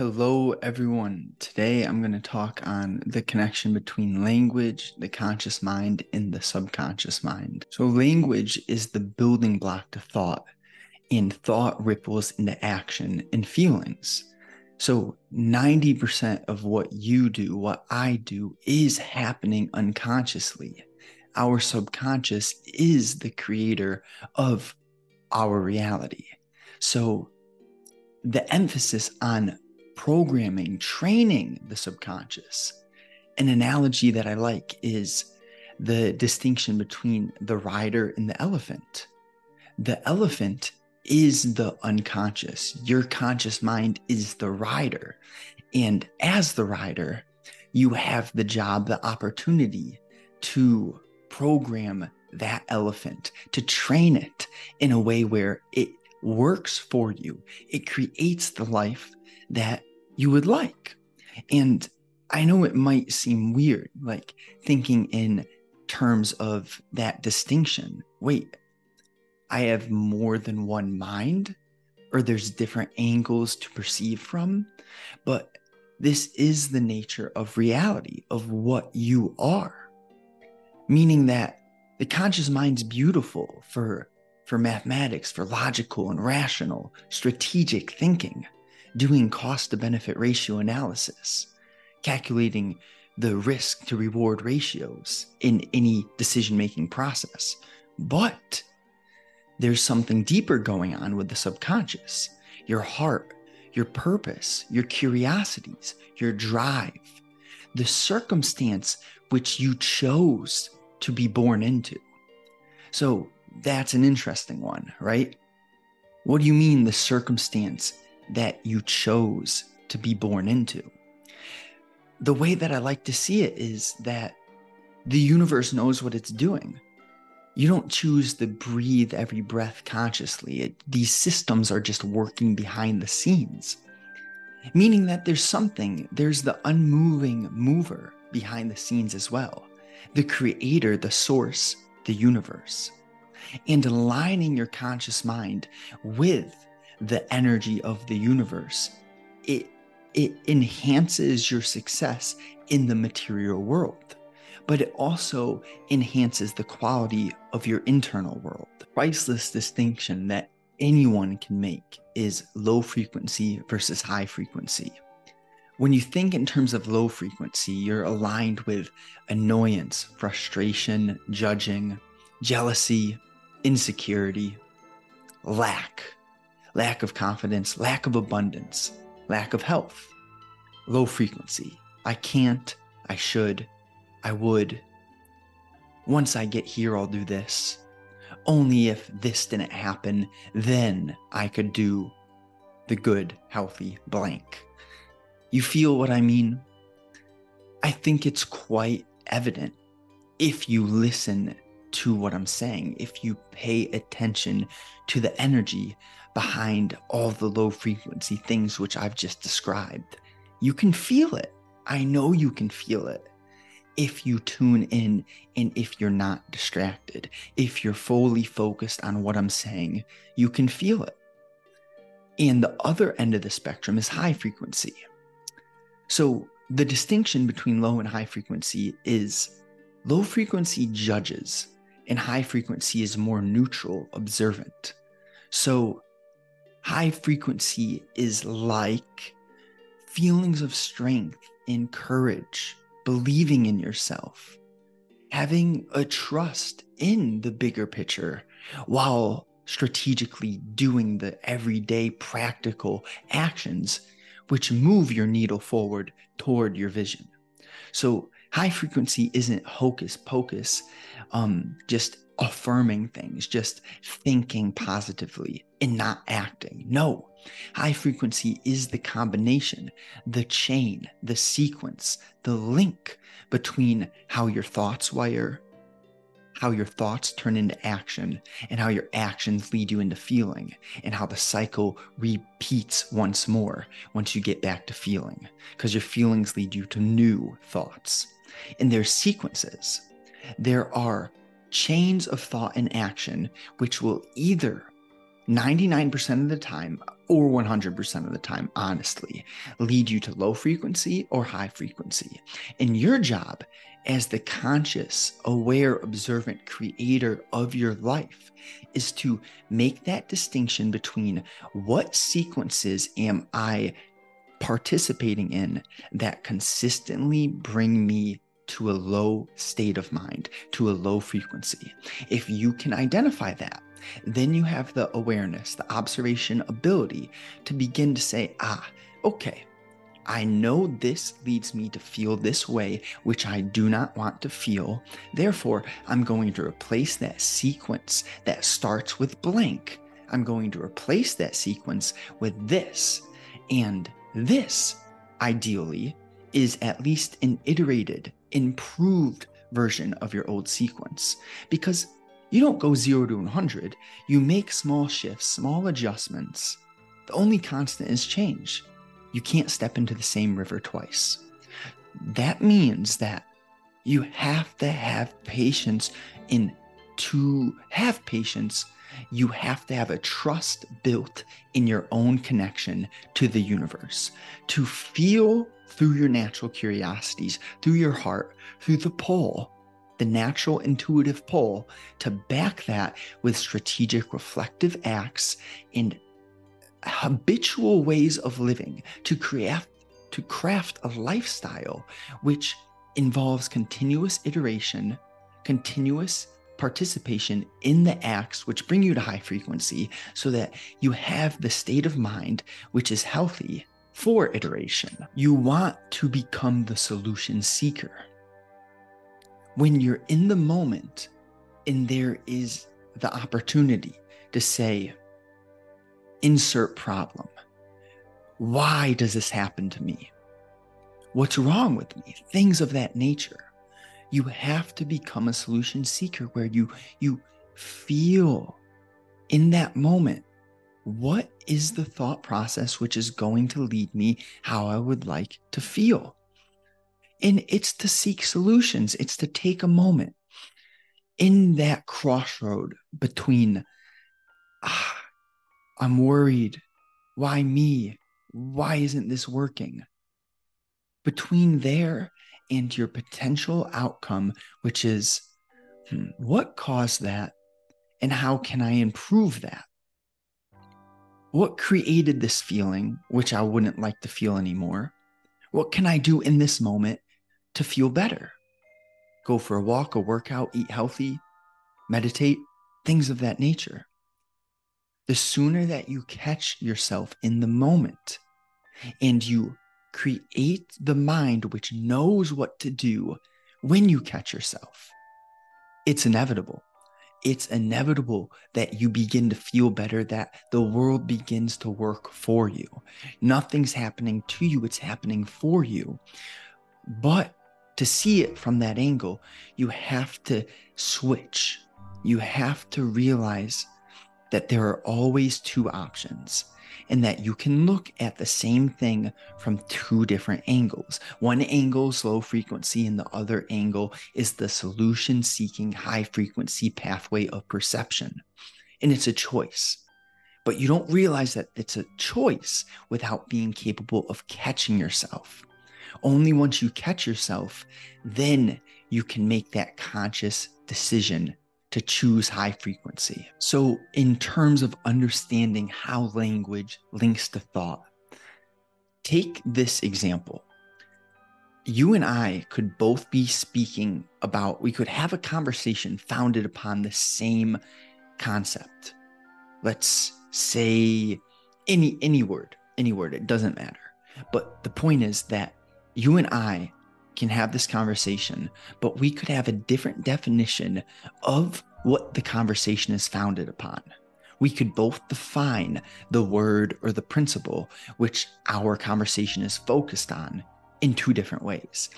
Hello, everyone. Today I'm going to talk on the connection between language, the conscious mind, and the subconscious mind. So, language is the building block to thought, and thought ripples into action and feelings. So, 90% of what you do, what I do, is happening unconsciously. Our subconscious is the creator of our reality. So, the emphasis on programming, training the subconscious. An analogy that I like is the distinction between the rider and the elephant. The elephant is the unconscious, your conscious mind is the rider. And as the rider, you have the job, the opportunity to program that elephant, to train it in a way where it works for you. It creates the life that you would like. And I know it might seem weird, like thinking in terms of that distinction. Wait, I have more than one mind, or there's different angles to perceive from. But this is the nature of reality, of what you are. Meaning that the conscious mind's beautiful for, for mathematics, for logical and rational, strategic thinking doing cost to benefit ratio analysis, calculating the risk to reward ratios in any decision making process. But there's something deeper going on with the subconscious your heart, your purpose, your curiosities, your drive, the circumstance which you chose to be born into. So that's an interesting one, right? What do you mean the circumstance that you chose to be born into. The way that I like to see it is that the universe knows what it's doing. You don't choose to breathe every breath consciously. It, these systems are just working behind the scenes, meaning that there's something, there's the unmoving mover behind the scenes as well, the creator, the source, the universe. And aligning your conscious mind with the energy of the universe. It it enhances your success in the material world, but it also enhances the quality of your internal world. Priceless distinction that anyone can make is low frequency versus high frequency. When you think in terms of low frequency, you're aligned with annoyance, frustration, judging, jealousy, insecurity, lack, lack of confidence, lack of abundance, lack of health, low frequency. I can't, I should, I would. Once I get here, I'll do this. Only if this didn't happen, then I could do the good, healthy blank. You feel what I mean? I think it's quite evident if you listen to what I'm saying, if you pay attention to the energy behind all the low frequency things which I've just described. You can feel it. I know you can feel it if you tune in and if you're not distracted, if you're fully focused on what I'm saying, you can feel it. And the other end of the spectrum is high frequency. So the distinction between low and high frequency is low frequency judges and high frequency is more neutral, observant. So High frequency is like feelings of strength and courage, believing in yourself, having a trust in the bigger picture while strategically doing the everyday practical actions which move your needle forward toward your vision. So, high frequency isn't hocus pocus, um, just affirming things, just thinking positively and not acting. No, high frequency is the combination, the chain, the sequence, the link between how your thoughts wire, how your thoughts turn into action, and how your actions lead you into feeling, and how the cycle repeats once more once you get back to feeling, because your feelings lead you to new thoughts. And there's sequences. There are chains of thought and action, which will either 99% of the time or 100% of the time, honestly, lead you to low frequency or high frequency. And your job as the conscious, aware, observant creator of your life is to make that distinction between what sequences am I participating in that consistently bring me to a low state of mind, to a low frequency. If you can identify that, then you have the awareness, the observation ability to begin to say, ah, okay, I know this leads me to feel this way, which I do not want to feel. Therefore, I'm going to replace that sequence that starts with blank. I'm going to replace that sequence with this. And this, ideally, is at least an iterated, improved version of your old sequence. Because you don't go 0 to 100, you make small shifts, small adjustments. The only constant is change. You can't step into the same river twice. That means that you have to have patience in to have patience you have to have a trust built in your own connection to the universe to feel through your natural curiosities through your heart through the pull the natural intuitive pull to back that with strategic reflective acts and habitual ways of living to create to craft a lifestyle which involves continuous iteration continuous participation in the acts which bring you to high frequency so that you have the state of mind which is healthy for iteration. You want to become the solution seeker when you're in the moment and there is the opportunity to say, insert problem. Why does this happen to me? What's wrong with me? Things of that nature. You have to become a solution seeker where you you feel in that moment what is the thought process which is going to lead me how I would like to feel. And it's to seek solutions, it's to take a moment in that crossroad between, ah, I'm worried. Why me? Why isn't this working? Between there and your potential outcome, which is, hmm, what caused that? And how can I improve that? What created this feeling, which I wouldn't like to feel anymore? What can I do in this moment to feel better. Go for a walk, a workout, eat healthy, meditate, things of that nature. The sooner that you catch yourself in the moment and you create the mind which knows what to do when you catch yourself, it's inevitable. It's inevitable that you begin to feel better, that the world begins to work for you. Nothing's happening to you, it's happening for you. But to see it from that angle, you have to switch. You have to realize that there are always two options and that you can look at the same thing from two different angles. One angle is low frequency, and the other angle is the solution seeking high frequency pathway of perception. And it's a choice. But you don't realize that it's a choice without being capable of catching yourself. Only once you catch yourself, then you can make that conscious decision to choose high frequency. So, in terms of understanding how language links to thought, take this example. You and I could both be speaking about, we could have a conversation founded upon the same concept. Let's say any any word, any word, it doesn't matter. But the point is that you and I can have this conversation, but we could have a different definition of what the conversation is founded upon. We could both define the word or the principle which our conversation is focused on in two different ways.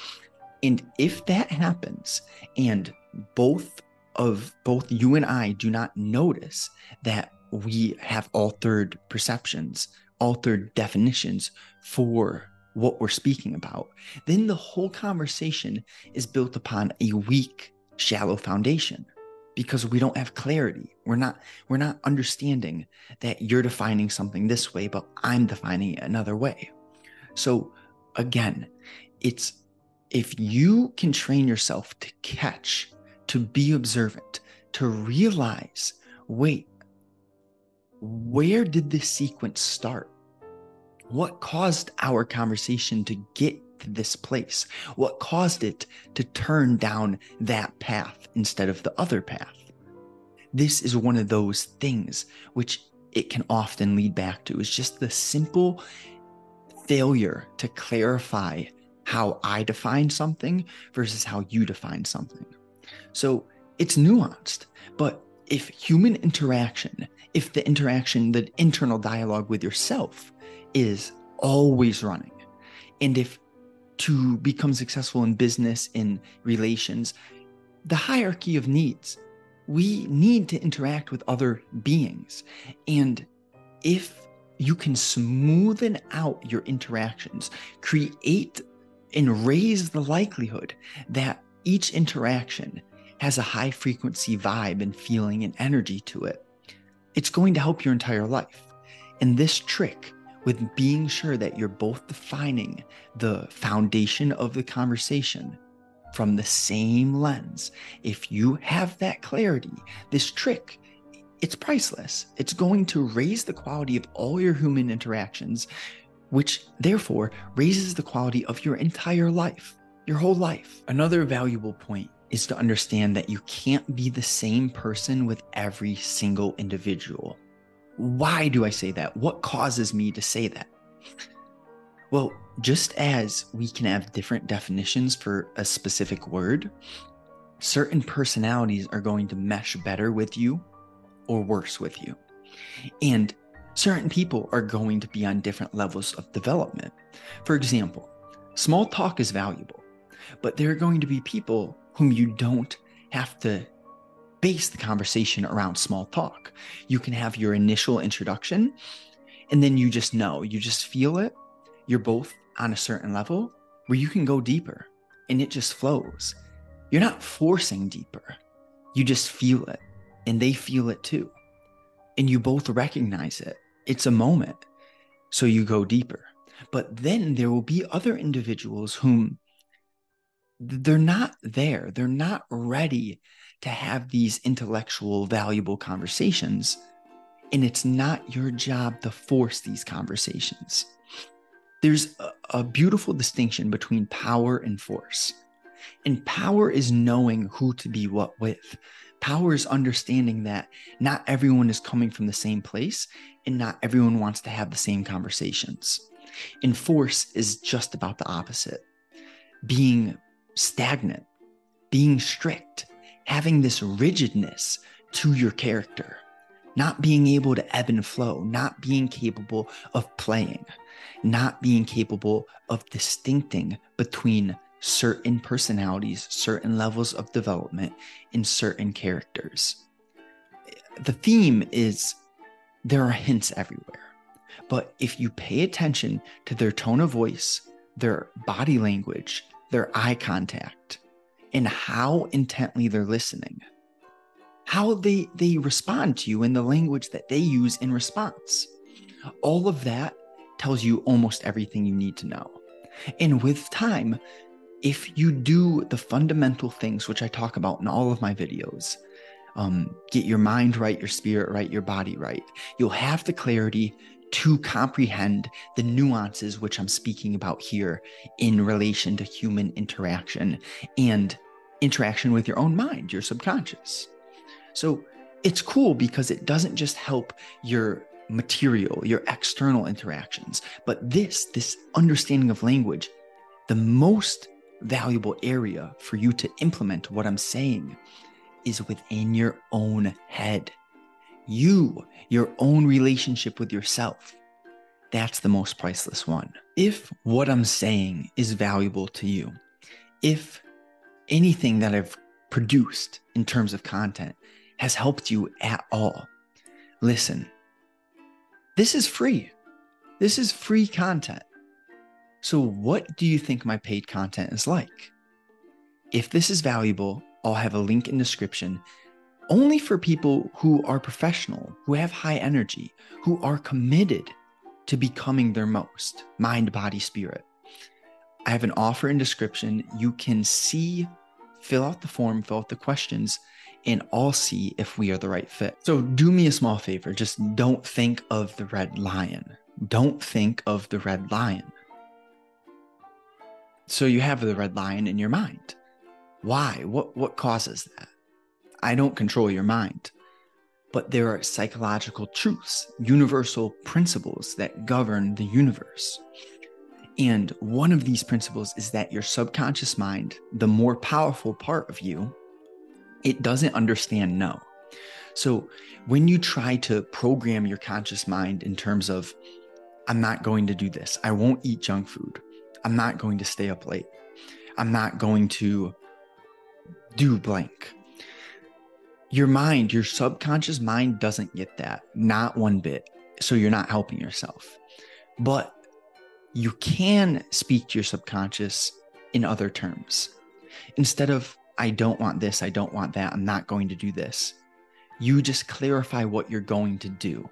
And if that happens and both of both you and I do not notice that we have altered perceptions, altered definitions for what we're speaking about, then the whole conversation is built upon a weak, shallow foundation. because we don't have clarity. We're not we're not understanding that you're defining something this way, but I'm defining it another way. So again, it's if you can train yourself to catch, to be observant, to realize, wait, where did this sequence start? What caused our conversation to get to this place? What caused it to turn down that path instead of the other path? This is one of those things which it can often lead back to. It's just the simple failure to clarify how I define something versus how you define something. So it's nuanced, but if human interaction, if the interaction, the internal dialogue with yourself is always running, and if to become successful in business, in relations, the hierarchy of needs, we need to interact with other beings. And if you can smoothen out your interactions, create and raise the likelihood that each interaction has a high frequency vibe and feeling and energy to it, it's going to help your entire life. And this trick with being sure that you're both defining the foundation of the conversation from the same lens, if you have that clarity, this trick, it's priceless. It's going to raise the quality of all your human interactions, which therefore raises the quality of your entire life, your whole life. Another valuable point is to understand that you can't be the same person with every single individual. Why do I say that? What causes me to say that? Well, just as we can have different definitions for a specific word, certain personalities are going to mesh better with you or worse with you. And certain people are going to be on different levels of development. For example, small talk is valuable, but there are going to be people whom you don't have to base the conversation around small talk. You can have your initial introduction and then you just know, you just feel it. You're both on a certain level where you can go deeper and it just flows. You're not forcing deeper, you just feel it and they feel it too. And you both recognize it. It's a moment. So you go deeper. But then there will be other individuals whom they're not there. They're not ready to have these intellectual, valuable conversations. And it's not your job to force these conversations. There's a, a, beautiful distinction between power and force. And power is knowing who to be what with. Power is understanding that not everyone is coming from the same place and not everyone wants to have the same conversations. And force is just about the opposite being stagnant, being strict, having this rigidness to your character, not being able to ebb and flow, not being capable of playing, not being capable of distincting between certain personalities, certain levels of development in certain characters. The theme is there are hints everywhere. But if you pay attention to their tone of voice, their body language, their eye contact, and how intently they're listening, how they, they respond to you in the language that they use in response. All of that tells you almost everything you need to know. And with time, if you do the fundamental things which I talk about in all of my videos, um, get your mind right, your spirit right, your body right, you'll have the clarity to comprehend the nuances which I'm speaking about here in relation to human interaction and interaction with your own mind, your subconscious. So it's cool because it doesn't just help your material, your external interactions, but this, this understanding of language, the most valuable area for you to implement what I'm saying is within your own head you, your own relationship with yourself. That's the most priceless one. If what I'm saying is valuable to you, if anything that I've produced in terms of content has helped you at all, listen, this is free. This is free content. So, what do you think my paid content is like? If this is valuable, I'll have a link in description only for people who are professional, who have high energy, who are committed to becoming their most mind, body, spirit. I have an offer in description. You can see, fill out the form, fill out the questions, and I'll see if we are the right fit. So do me a small favor. Just don't think of the red lion. Don't think of the red lion. So you have the red lion in your mind. Why? What what causes that? I don't control your mind. But there are psychological truths, universal principles that govern the universe. And one of these principles is that your subconscious mind, the more powerful part of you, it doesn't understand no. So when you try to program your conscious mind in terms of, I'm not going to do this, I won't eat junk food, I'm not going to stay up late, I'm not going to do blank, your mind, your subconscious mind doesn't get that, not one bit. So you're not helping yourself. But you can speak to your subconscious in other terms. Instead of, I don't want this, I don't want that, I'm not going to do this, you just clarify what you're going to do.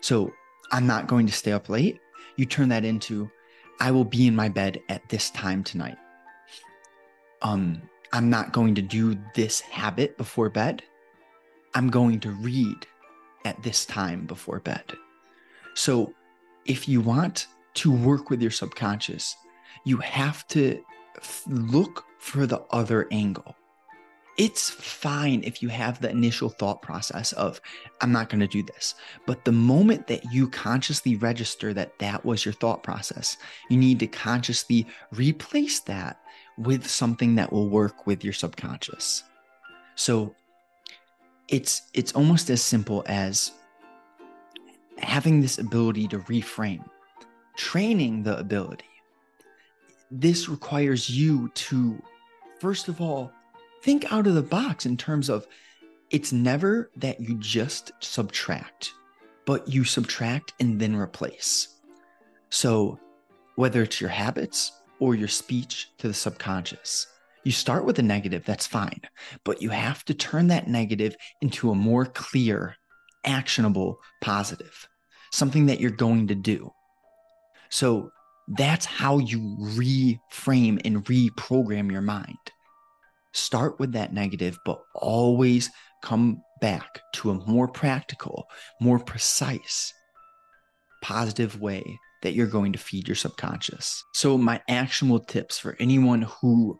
So I'm not going to stay up late. You turn that into, I will be in my bed at this time tonight. Um, I'm not going to do this habit before bed. I'm going to read at this time before bed. So, if you want to work with your subconscious, you have to f- look for the other angle. It's fine if you have the initial thought process of, I'm not going to do this. But the moment that you consciously register that that was your thought process, you need to consciously replace that with something that will work with your subconscious. So it's it's almost as simple as having this ability to reframe training the ability. This requires you to first of all think out of the box in terms of it's never that you just subtract but you subtract and then replace. So whether it's your habits or your speech to the subconscious you start with a negative, that's fine, but you have to turn that negative into a more clear, actionable positive, something that you're going to do. So that's how you reframe and reprogram your mind. Start with that negative, but always come back to a more practical, more precise, positive way that you're going to feed your subconscious. So, my actionable tips for anyone who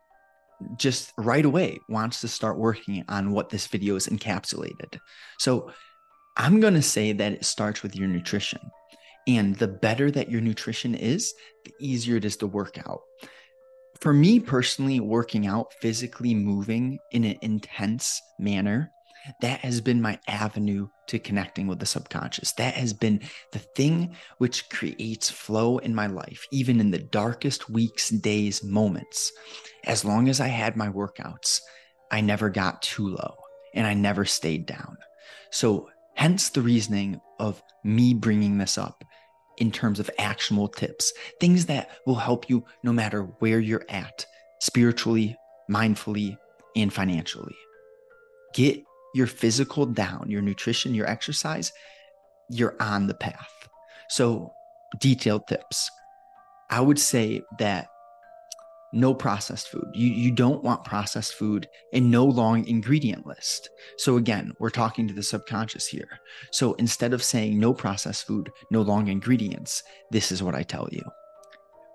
just right away wants to start working on what this video is encapsulated. So I'm going to say that it starts with your nutrition. And the better that your nutrition is, the easier it is to work out. For me personally, working out, physically moving in an intense manner that has been my avenue to connecting with the subconscious. That has been the thing which creates flow in my life, even in the darkest weeks, days, moments. As long as I had my workouts, I never got too low and I never stayed down. So, hence the reasoning of me bringing this up in terms of actionable tips, things that will help you no matter where you're at, spiritually, mindfully, and financially. Get your physical down, your nutrition, your exercise, you're on the path. So, detailed tips. I would say that no processed food. You, you don't want processed food and no long ingredient list. So, again, we're talking to the subconscious here. So, instead of saying no processed food, no long ingredients, this is what I tell you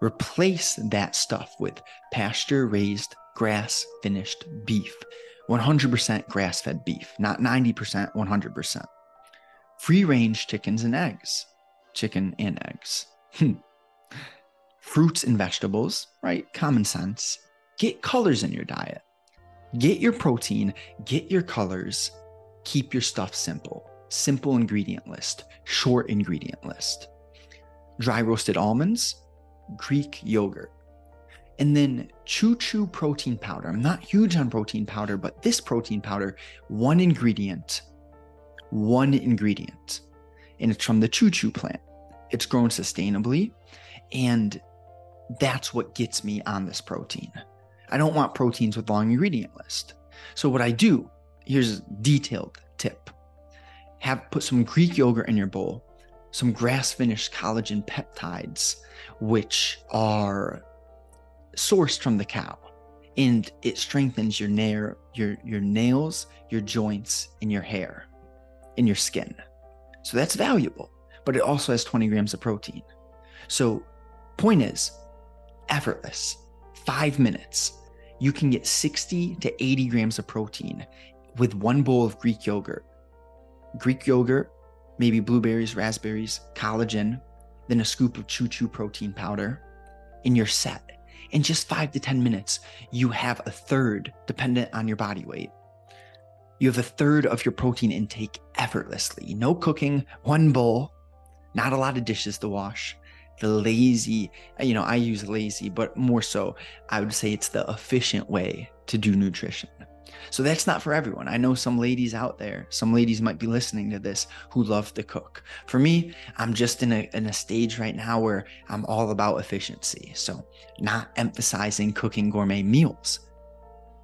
replace that stuff with pasture raised, grass finished beef 100% grass fed beef, not 90%, 100%. Free range chickens and eggs, chicken and eggs. Hmm. Fruits and vegetables, right? Common sense. Get colors in your diet. Get your protein, get your colors, keep your stuff simple. Simple ingredient list, short ingredient list. Dry roasted almonds, Greek yogurt, and then Choo Choo protein powder. I'm not huge on protein powder, but this protein powder, one ingredient, one ingredient, and it's from the Choo Choo plant. It's grown sustainably, and that's what gets me on this protein. I don't want proteins with long ingredient list. So what I do here's a detailed tip. Have put some Greek yogurt in your bowl, some grass finished collagen peptides, which are sourced from the cow. And it strengthens your nail, your your nails, your joints, and your hair, and your skin. So that's valuable. But it also has 20 grams of protein. So point is, effortless. Five minutes. You can get 60 to 80 grams of protein with one bowl of Greek yogurt. Greek yogurt, maybe blueberries, raspberries, collagen, then a scoop of choo choo protein powder, and you're set. In just five to 10 minutes, you have a third, dependent on your body weight. You have a third of your protein intake effortlessly. No cooking, one bowl, not a lot of dishes to wash. The lazy, you know, I use lazy, but more so, I would say it's the efficient way to do nutrition. So that's not for everyone. I know some ladies out there, some ladies might be listening to this who love to cook. For me, I'm just in a, in a stage right now where I'm all about efficiency. So, not emphasizing cooking gourmet meals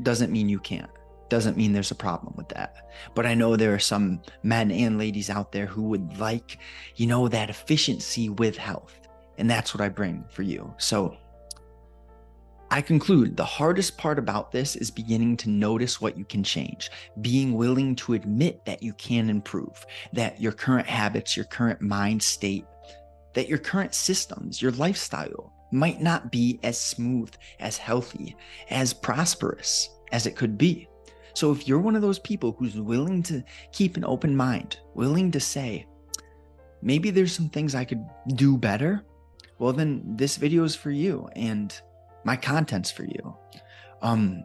doesn't mean you can't. Doesn't mean there's a problem with that. But I know there are some men and ladies out there who would like, you know, that efficiency with health. And that's what I bring for you. So, I conclude the hardest part about this is beginning to notice what you can change, being willing to admit that you can improve, that your current habits, your current mind state, that your current systems, your lifestyle might not be as smooth, as healthy, as prosperous as it could be. So if you're one of those people who's willing to keep an open mind, willing to say, maybe there's some things I could do better, well, then this video is for you. And my content's for you. Um,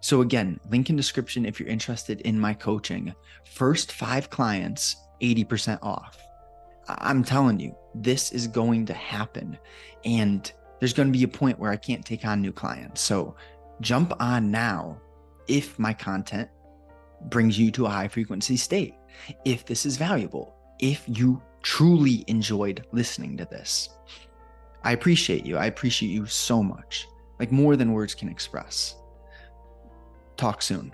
so again, link in description if you're interested in my coaching. First five clients, 80% off. I'm telling you, this is going to happen. And there's going to be a point where I can't take on new clients. So jump on now if my content brings you to a high frequency state, if this is valuable, if you truly enjoyed listening to this. I appreciate you. I appreciate you so much, like more than words can express. Talk soon.